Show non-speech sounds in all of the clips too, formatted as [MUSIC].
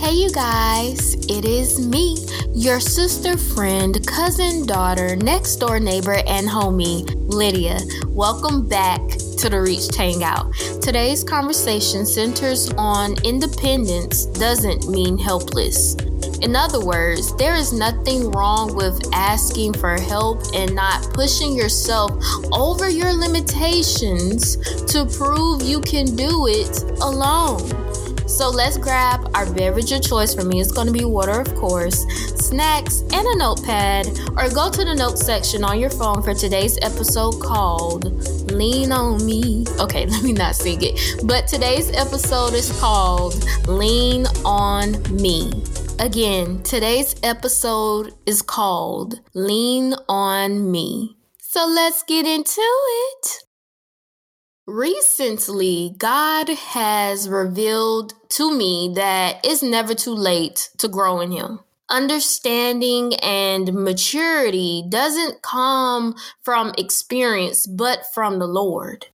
Hey, you guys, it is me, your sister, friend, cousin, daughter, next door neighbor, and homie, Lydia. Welcome back to the Reached Hangout. Today's conversation centers on independence doesn't mean helpless. In other words, there is nothing wrong with asking for help and not pushing yourself over your limitations to prove you can do it alone. So let's grab our beverage of choice. For me, it's going to be water, of course, snacks, and a notepad, or go to the notes section on your phone for today's episode called Lean on Me. Okay, [LAUGHS] let me not sing it. But today's episode is called Lean on Me. Again, today's episode is called Lean on Me. So let's get into it. Recently, God has revealed to me that it's never too late to grow in Him. Understanding and maturity doesn't come from experience, but from the Lord.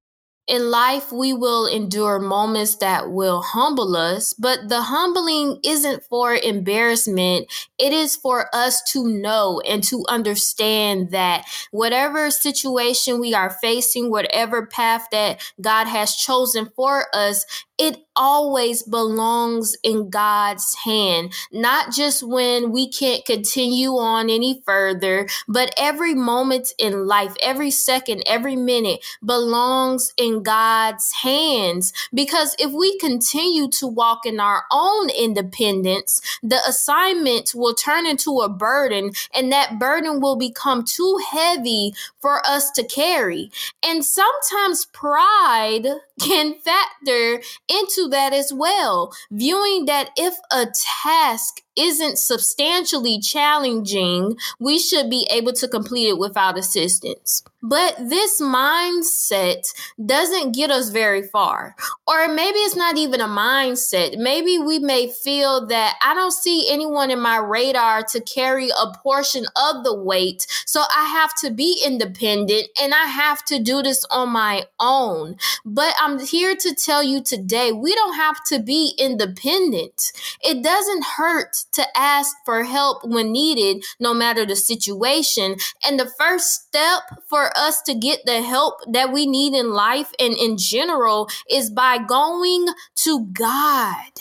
In life, we will endure moments that will humble us, but the humbling isn't for embarrassment. It is for us to know and to understand that whatever situation we are facing, whatever path that God has chosen for us, it always belongs in God's hand, not just when we can't continue on any further, but every moment in life, every second, every minute belongs in God's hands. Because if we continue to walk in our own independence, the assignment will turn into a burden, and that burden will become too heavy for us to carry. And sometimes pride can factor into that as well, viewing that if a task isn't substantially challenging, we should be able to complete it without assistance. But this mindset doesn't get us very far. Or maybe it's not even a mindset. Maybe we may feel that I don't see anyone in my radar to carry a portion of the weight. So I have to be independent and I have to do this on my own. But I'm here to tell you today we don't have to be independent. It doesn't hurt to ask for help when needed, no matter the situation. And the first step for us to get the help that we need in life and in general is by going to God.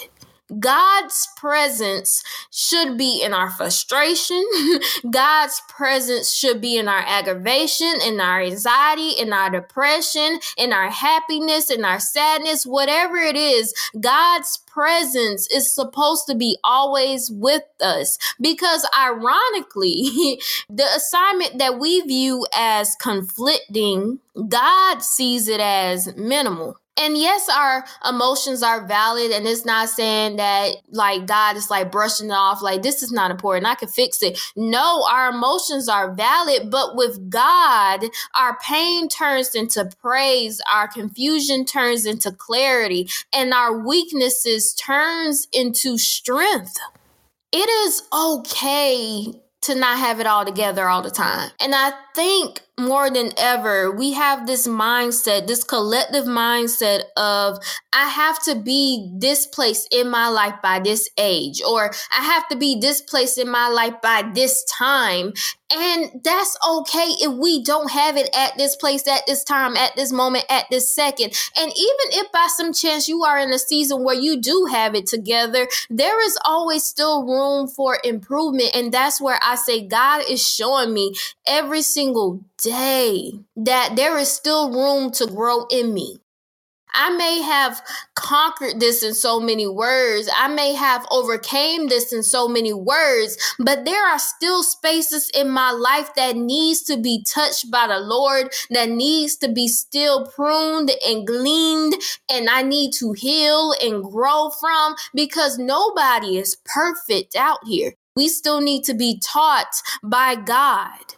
God's presence should be in our frustration. [LAUGHS] God's presence should be in our aggravation, in our anxiety, in our depression, in our happiness, in our sadness, whatever it is. God's presence is supposed to be always with us because ironically, [LAUGHS] the assignment that we view as conflicting, God sees it as minimal and yes, our emotions are valid, and it's not saying that like God is like brushing it off, like this is not important. I can fix it. No, our emotions are valid, but with God, our pain turns into praise, our confusion turns into clarity, and our weaknesses turns into strength. It is okay to not have it all together all the time. And I think more than ever, we have this mindset, this collective mindset of I have to be this place in my life by this age, or I have to be this place in my life by this time. And that's okay if we don't have it at this place, at this time, at this moment, at this second. And even if by some chance you are in a season where you do have it together, there is always still room for improvement. And that's where I say God is showing me every single day that there is still room to grow in me. I may have conquered this in so many words. I may have overcame this in so many words, but there are still spaces in my life that needs to be touched by the Lord, that needs to be still pruned and gleaned, and I need to heal and grow from because nobody is perfect out here. We still need to be taught by God.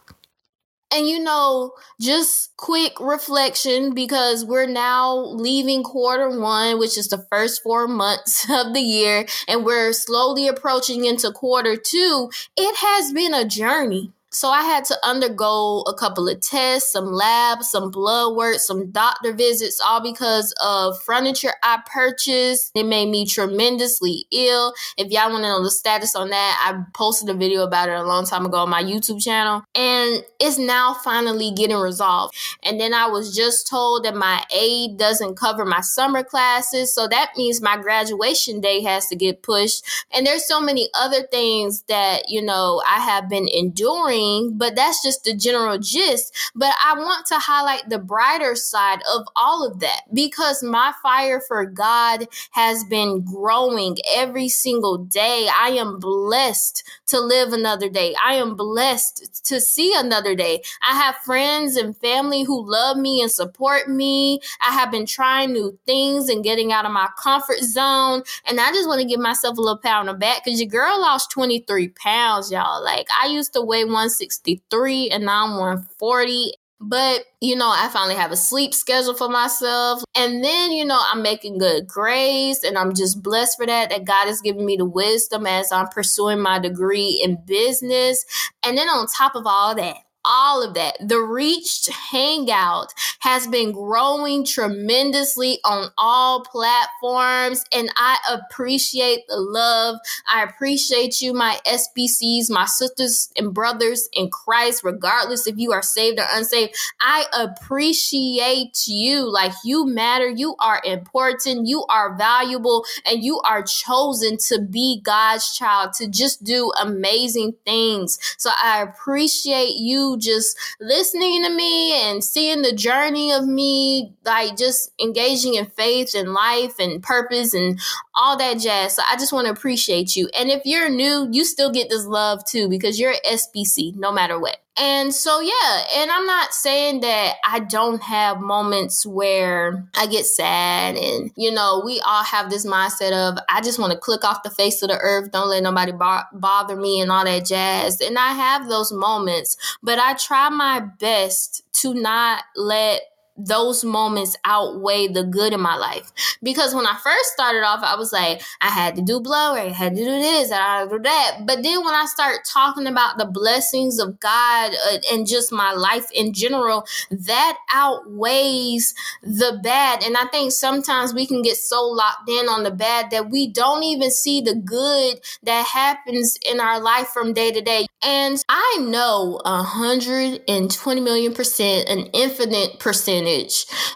And you know, just quick reflection because we're now leaving quarter one, which is the first four months [LAUGHS] of the year, and we're slowly approaching into quarter two. It has been a journey So I had to undergo a couple of tests, some labs, some blood work, some doctor visits, all because of furniture I purchased. It made me tremendously ill. If y'all want to know the status on that, I posted a video about it a long time ago on my YouTube channel. And it's now finally getting resolved. And then I was just told that my aid doesn't cover my summer classes. So that means my graduation day has to get pushed. And there's so many other things that, you know, I have been enduring, but that's just the general gist. But I want to highlight the brighter side of all of that because my fire for God has been growing every single day. I am blessed to live another day. I am blessed to see another day. I have friends and family who love me and support me. I have been trying new things and getting out of my comfort zone. And I just want to give myself a little pat on the back because your girl lost 23 pounds, y'all. Like I used to weigh 163 and now I'm 140 but, you know, I finally have a sleep schedule for myself. And then, you know, I'm making good grades and I'm just blessed for that, that God has given me the wisdom as I'm pursuing my degree in business. And then on top of all that, all of that. The Reached Hangout has been growing tremendously on all platforms, and I appreciate the love. I appreciate you, my SBCs, my sisters and brothers in Christ, regardless if you are saved or unsaved. I appreciate you. Like you matter, you are important, you are valuable, and you are chosen to be God's child, to just do amazing things. So I appreciate you just listening to me and seeing the journey of me, like just engaging in faith and life and purpose and all that jazz. So I just want to appreciate you. And if you're new, you still get this love too because you're SBC no matter what. And so, yeah, and I'm not saying that I don't have moments where I get sad. And, you know, we all have this mindset of, I just want to click off the face of the earth, don't let nobody bo- bother me, and all that jazz. And I have those moments, but I try my best to not let those moments outweigh the good in my life. Because when I first started off, I was like, I had to do work, I had to do this, I had to do that. But then when I start talking about the blessings of God uh, and just my life in general, that outweighs the bad. And I think sometimes we can get so locked in on the bad that we don't even see the good that happens in our life from day to day. And I know 120 million percent, an infinite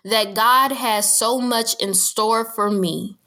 that God has so much in store for me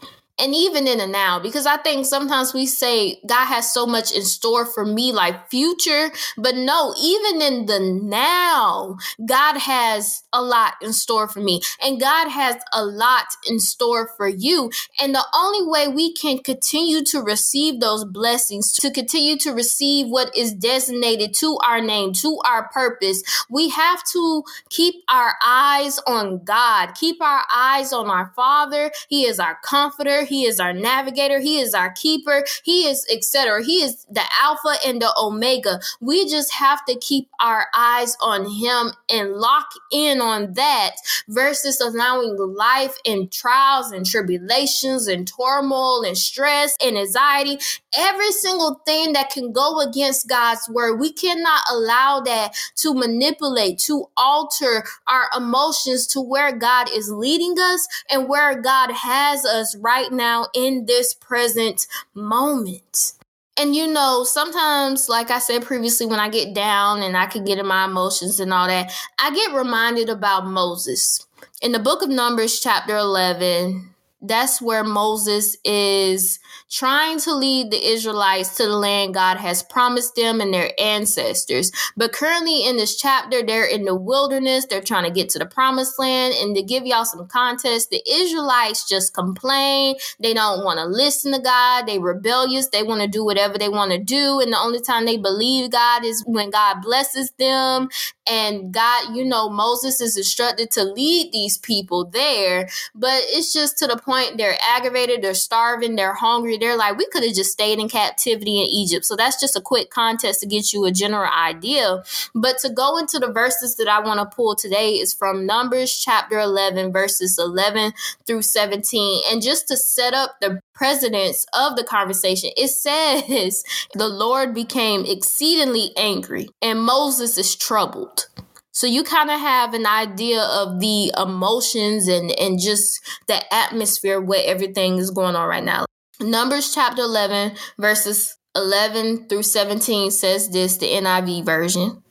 and even in the now because i think sometimes we say god has so much in store for me like future but no even in the now god has a lot in store for me and god has a lot in store for you. And the only way we can continue to receive those blessings to continue to receive what is designated to our name to our purpose we have to keep our eyes on god keep our eyes on our father. He is our comforter he is our navigator. He is our keeper. He is etc. He is the Alpha and the Omega. We just have to keep our eyes on Him and lock in on that versus allowing life and trials and tribulations and turmoil and stress and anxiety, every single thing that can go against God's word. We cannot allow that to manipulate, to alter our emotions to where God is leading us and where God has us right now now in this present moment. And you know, sometimes, like I said previously, when I get down and I can get in my emotions and all that, I get reminded about Moses. In the book of Numbers, chapter 11, that's where Moses is trying to lead the Israelites to the land God has promised them and their ancestors. But currently in this chapter, they're in the wilderness. They're trying to get to the promised land. And to give y'all some context, the Israelites just complain. They don't want to listen to God. They rebellious. They want to do whatever they want to do. And the only time they believe God is when God blesses them. And God, you know, Moses is instructed to lead these people there. But it's just to the point they're aggravated, they're starving, they're hungry, they're like, we could have just stayed in captivity in Egypt. So that's just a quick context to get you a general idea. But to go into the verses that I want to pull today is from Numbers chapter 11, verses 11 through 17. And just to set up the precedence of the conversation, it says, The Lord became exceedingly angry, and Moses is troubled. So you kind of have an idea of the emotions and, and just the atmosphere where everything is going on right now. Numbers chapter 11, verses 11 through 17 says this, the NIV version.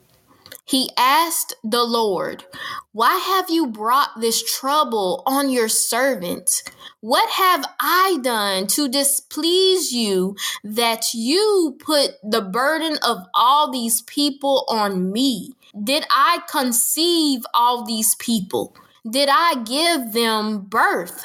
He asked the Lord, Why have you brought this trouble on your servant? What have I done to displease you that you put the burden of all these people on me? Did I conceive all these people? Did I give them birth?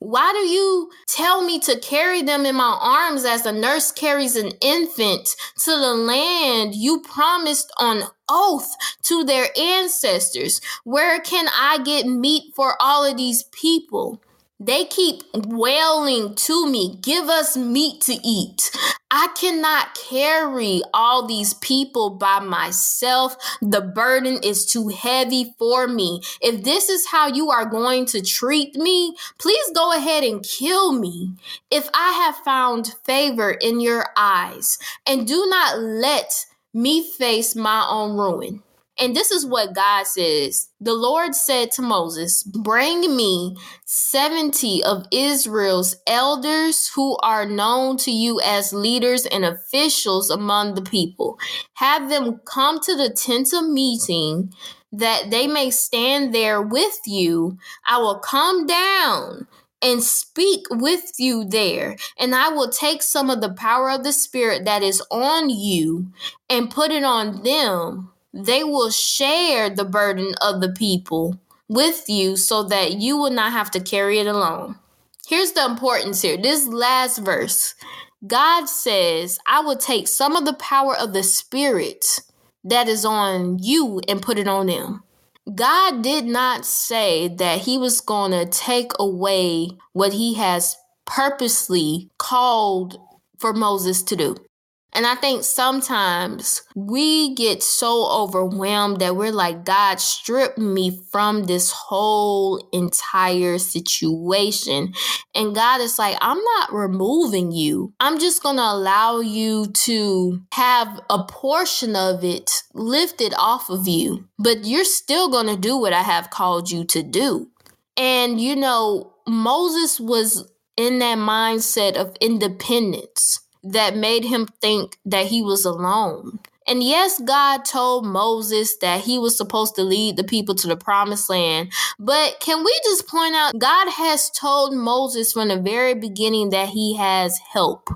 Why do you tell me to carry them in my arms as a nurse carries an infant to the land you promised on oath to their ancestors? Where can I get meat for all of these people? They keep wailing to me, give us meat to eat. I cannot carry all these people by myself. The burden is too heavy for me. If this is how you are going to treat me, please go ahead and kill me. If I have found favor in your eyes, and do not let me face my own ruin. And this is what God says. The Lord said to Moses, Bring me 70 of Israel's elders who are known to you as leaders and officials among the people. Have them come to the tent of meeting that they may stand there with you. I will come down and speak with you there. And I will take some of the power of the Spirit that is on you and put it on them they will share the burden of the people with you so that you will not have to carry it alone. Here's the importance here. This last verse God says, I will take some of the power of the Spirit that is on you and put it on them. God did not say that He was going to take away what He has purposely called for Moses to do. And I think sometimes we get so overwhelmed that we're like, God, strip me from this whole entire situation. And God is like, I'm not removing you. I'm just going to allow you to have a portion of it lifted off of you, but you're still going to do what I have called you to do. And, you know, Moses was in that mindset of independence that made him think that he was alone. And yes, God told Moses that he was supposed to lead the people to the promised land. But can we just point out, God has told Moses from the very beginning that he has help.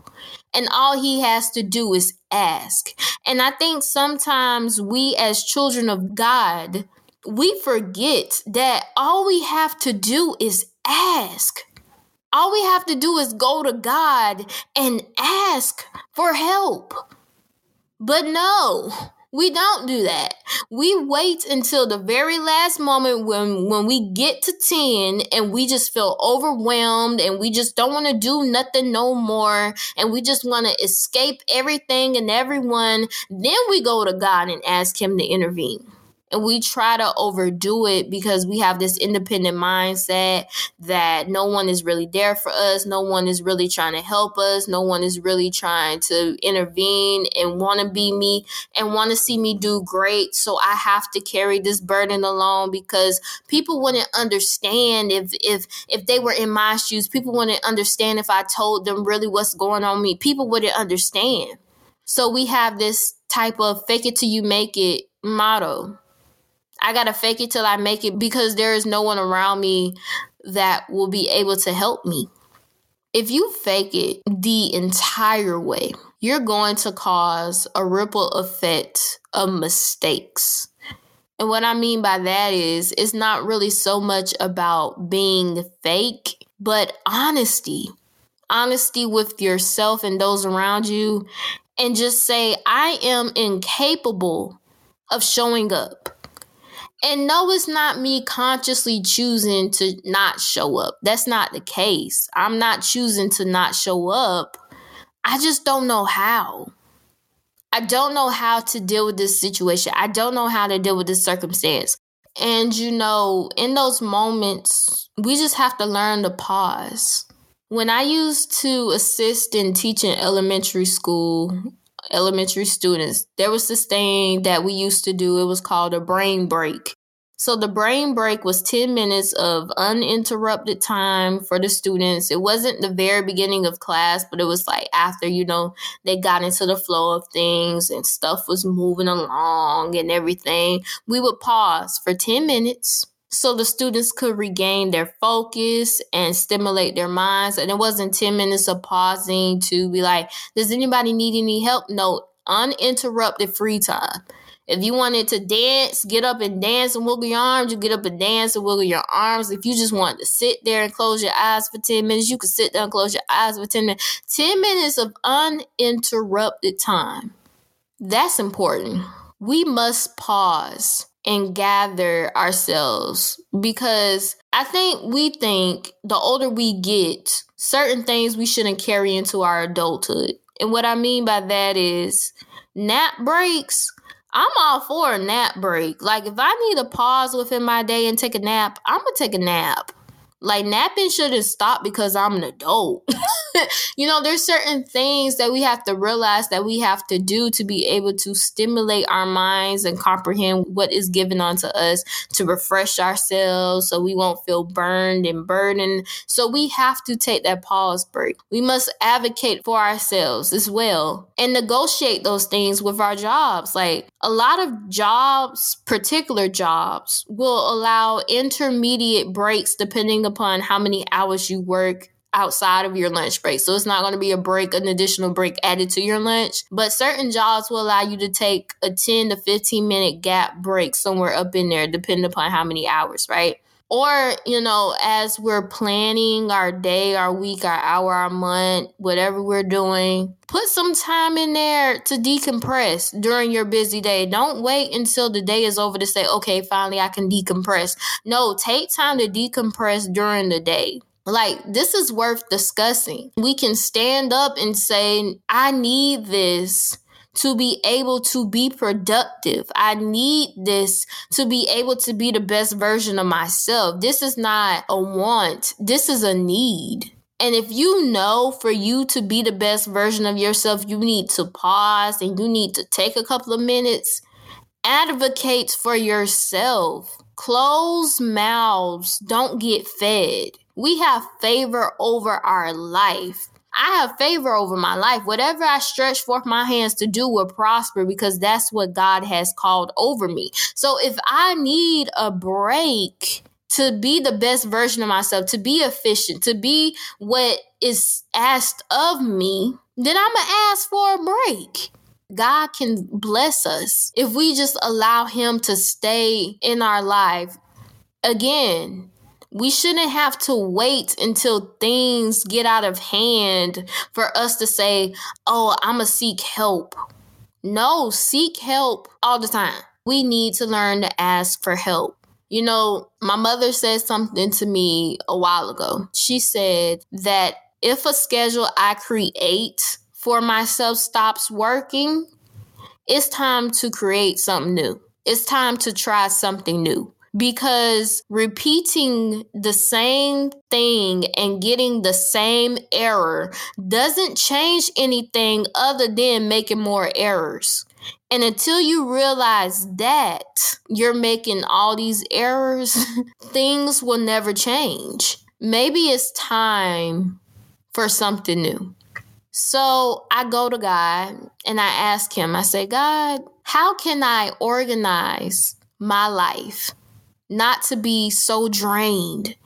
And all he has to do is ask. And I think sometimes we, as children of God, we forget that all we have to do is ask. All we have to do is go to God and ask for help. But no, we don't do that. We wait until the very last moment when when we get to 10 and we just feel overwhelmed and we just don't want to do nothing no more and we just want to escape everything and everyone, then we go to God and ask him to intervene and we try to overdo it because we have this independent mindset that no one is really there for us no one is really trying to help us no one is really trying to intervene and want to be me and want to see me do great. So i have to carry this burden alone because people wouldn't understand if if if they were in my shoes. People wouldn't understand if i told them really what's going on me. People wouldn't understand. So we have this type of fake it till you make it motto I gotta fake it till I make it because there is no one around me that will be able to help me. If you fake it the entire way, you're going to cause a ripple effect of mistakes. And what I mean by that is, it's not really so much about being fake, but honesty. Honesty with yourself and those around you, and just say, I am incapable of showing up. And no, it's not me consciously choosing to not show up. That's not the case. I'm not choosing to not show up. I just don't know how. I don't know how to deal with this situation. I don't know how to deal with this circumstance. And you know, in those moments, we just have to learn to pause. When I used to assist in teaching elementary school, elementary students, there was this thing that we used to do. It was called a brain break. So the brain break was 10 minutes of uninterrupted time for the students. It wasn't the very beginning of class, but it was like after, you know, they got into the flow of things and stuff was moving along and everything. We would pause for 10 minutes so the students could regain their focus and stimulate their minds. And it wasn't 10 minutes of pausing to be like, does anybody need any help? No, uninterrupted free time. If you wanted to dance, get up and dance and wiggle your arms, you get up and dance and wiggle your arms. If you just wanted to sit there and close your eyes for 10 minutes, you could sit there and close your eyes for 10 minutes. 10 minutes of uninterrupted time. That's important. We must pause and gather ourselves because I think we think the older we get, certain things we shouldn't carry into our adulthood. And what I mean by that is nap breaks I'm all for a nap break. Like if I need a pause within my day and take a nap, I'm gonna take a nap. Like napping shouldn't stop because I'm an adult. [LAUGHS] you know, there's certain things that we have to realize that we have to do to be able to stimulate our minds and comprehend what is given unto us to refresh ourselves so we won't feel burned and burdened. So we have to take that pause break. We must advocate for ourselves as well and negotiate those things with our jobs. Like a lot of jobs, particular jobs, will allow intermediate breaks depending upon how many hours you work outside of your lunch break. So it's not going to be a break, an additional break added to your lunch. But certain jobs will allow you to take a 10 to 15 minute gap break somewhere up in there, depending upon how many hours, right? Or, you know, as we're planning our day, our week, our hour, our month, whatever we're doing, put some time in there to decompress during your busy day. Don't wait until the day is over to say, okay, finally I can decompress. No, take time to decompress during the day. Like, this is worth discussing. We can stand up and say, I need this to be able to be productive. I need this to be able to be the best version of myself. This is not a want, this is a need. And if you know for you to be the best version of yourself, you need to pause and you need to take a couple of minutes. Advocate for yourself. Closed mouths don't get fed. We have favor over our life. I have favor over my life. Whatever I stretch forth my hands to do will prosper because that's what God has called over me. So if I need a break to be the best version of myself, to be efficient, to be what is asked of me, then I'm going to ask for a break. God can bless us if we just allow Him to stay in our life. Again, we shouldn't have to wait until things get out of hand for us to say, oh, I'm going to seek help. No, seek help all the time. We need to learn to ask for help. You know, my mother said something to me a while ago. She said that if a schedule I create for myself stops working, it's time to create something new. It's time to try something new because repeating the same thing and getting the same error doesn't change anything other than making more errors. And until you realize that you're making all these errors, [LAUGHS] things will never change. Maybe it's time for something new. So I go to God and I ask Him, I say, God, how can I organize my life not to be so drained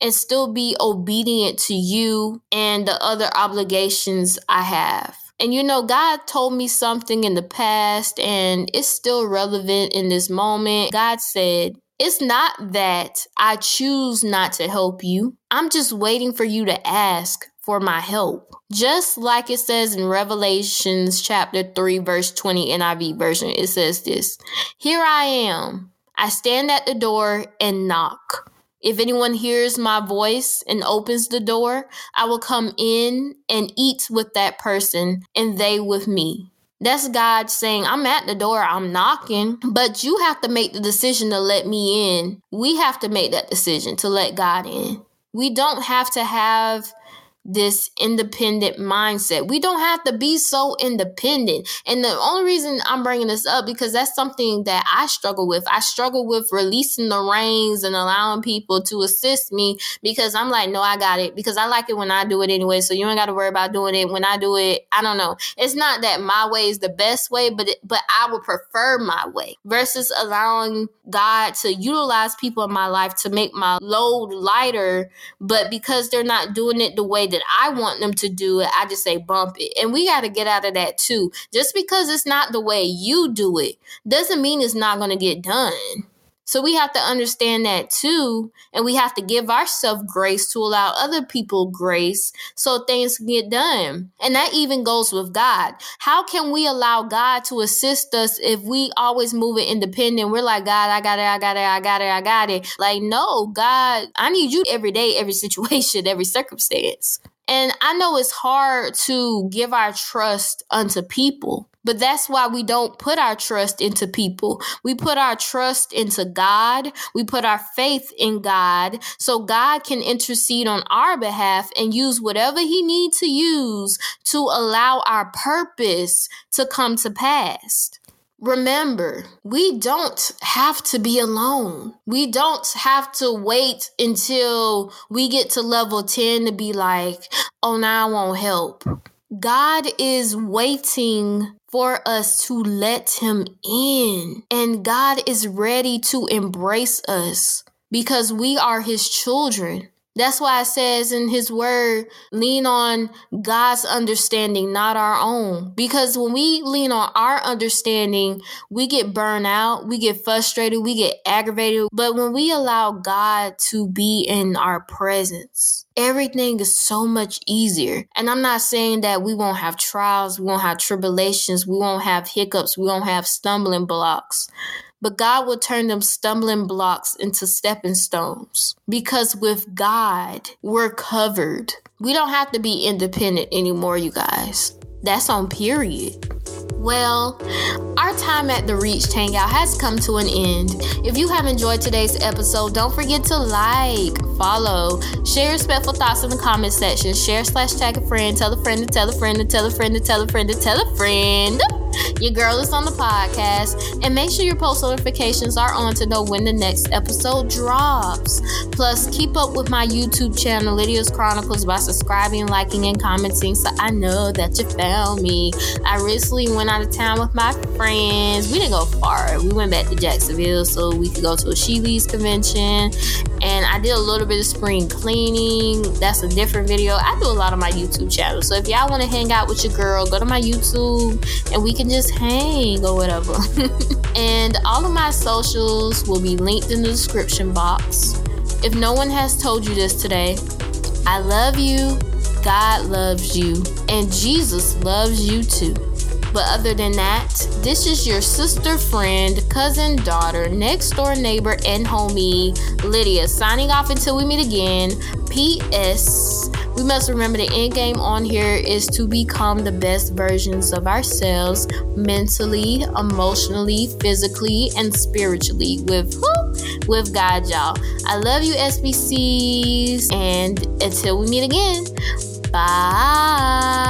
and still be obedient to you and the other obligations I have. And you know, God told me something in the past and it's still relevant in this moment. God said, It's not that I choose not to help you, I'm just waiting for you to ask for my help. Just like it says in Revelations chapter 3, verse 20 NIV version, it says this Here I am. I stand at the door and knock. If anyone hears my voice and opens the door, I will come in and eat with that person and they with me. That's God saying, I'm at the door, I'm knocking, but you have to make the decision to let me in. We have to make that decision to let God in. We don't have to have this independent mindset. We don't have to be so independent. And the only reason I'm bringing this up because that's something that I struggle with. I struggle with releasing the reins and allowing people to assist me because I'm like, no, I got it because I like it when I do it anyway. So you ain't got to worry about doing it when I do it. I don't know. It's not that my way is the best way, but it, but I would prefer my way versus allowing God to utilize people in my life to make my load lighter, but because they're not doing it the way that I want them to do it, I just say bump it. And we got to get out of that too. Just because it's not the way you do it doesn't mean it's not going to get done. So we have to understand that too. And we have to give ourselves grace to allow other people grace so things can get done. And that even goes with God. How can we allow God to assist us if we always move it independent? We're like, God, I got it, I got it, I got it, I got it. Like, no, God, I need you every day, every [LAUGHS] situation, every circumstance. And I know it's hard to give our trust unto people, but that's why we don't put our trust into people. We put our trust into God. We put our faith in God so God can intercede on our behalf and use whatever he needs to use to allow our purpose to come to pass. Remember, we don't have to be alone. We don't have to wait until we get to level 10 to be like, oh, now I won't help. God is waiting for us to let Him in, and God is ready to embrace us because we are His children. That's why it says in his word, lean on God's understanding, not our own. Because when we lean on our understanding, we get burned out, we get frustrated, we get aggravated. But when we allow God to be in our presence, everything is so much easier. And I'm not saying that we won't have trials, we won't have tribulations, we won't have hiccups, we won't have stumbling blocks but God will turn them stumbling blocks into stepping stones. Because with God, we're covered. We don't have to be independent anymore, you guys. That's on period. Well, our time at the Reach Hangout has come to an end. If you have enjoyed today's episode, don't forget to like, follow, share respectful thoughts in the comment section, share slash tag a friend, tell a friend to tell a friend to tell a friend to tell a friend to tell a friend. Your girl is on the podcast, and make sure your post notifications are on to know when the next episode drops. Plus, keep up with my YouTube channel, Lydia's Chronicles, by subscribing, liking, and commenting so I know that you found me. I recently went out of town with my friends. We didn't go far, we went back to Jacksonville so we could go to a Sheely's convention, and I did a little bit of spring cleaning. That's a different video. I do a lot of my YouTube channel, so if y'all want to hang out with your girl, go to my YouTube and we can just hang or whatever. [LAUGHS] and all of my socials will be linked in the description box. If no one has told you this today, I love you, God loves you, and Jesus loves you too. But other than that, this is your sister, friend, cousin, daughter, next door neighbor, and homie, Lydia, signing off until we meet again. P.S. We must remember the end game on here is to become the best versions of ourselves mentally, emotionally, physically, and spiritually with who? With God, y'all. I love you, SBCs, and until we meet again, bye.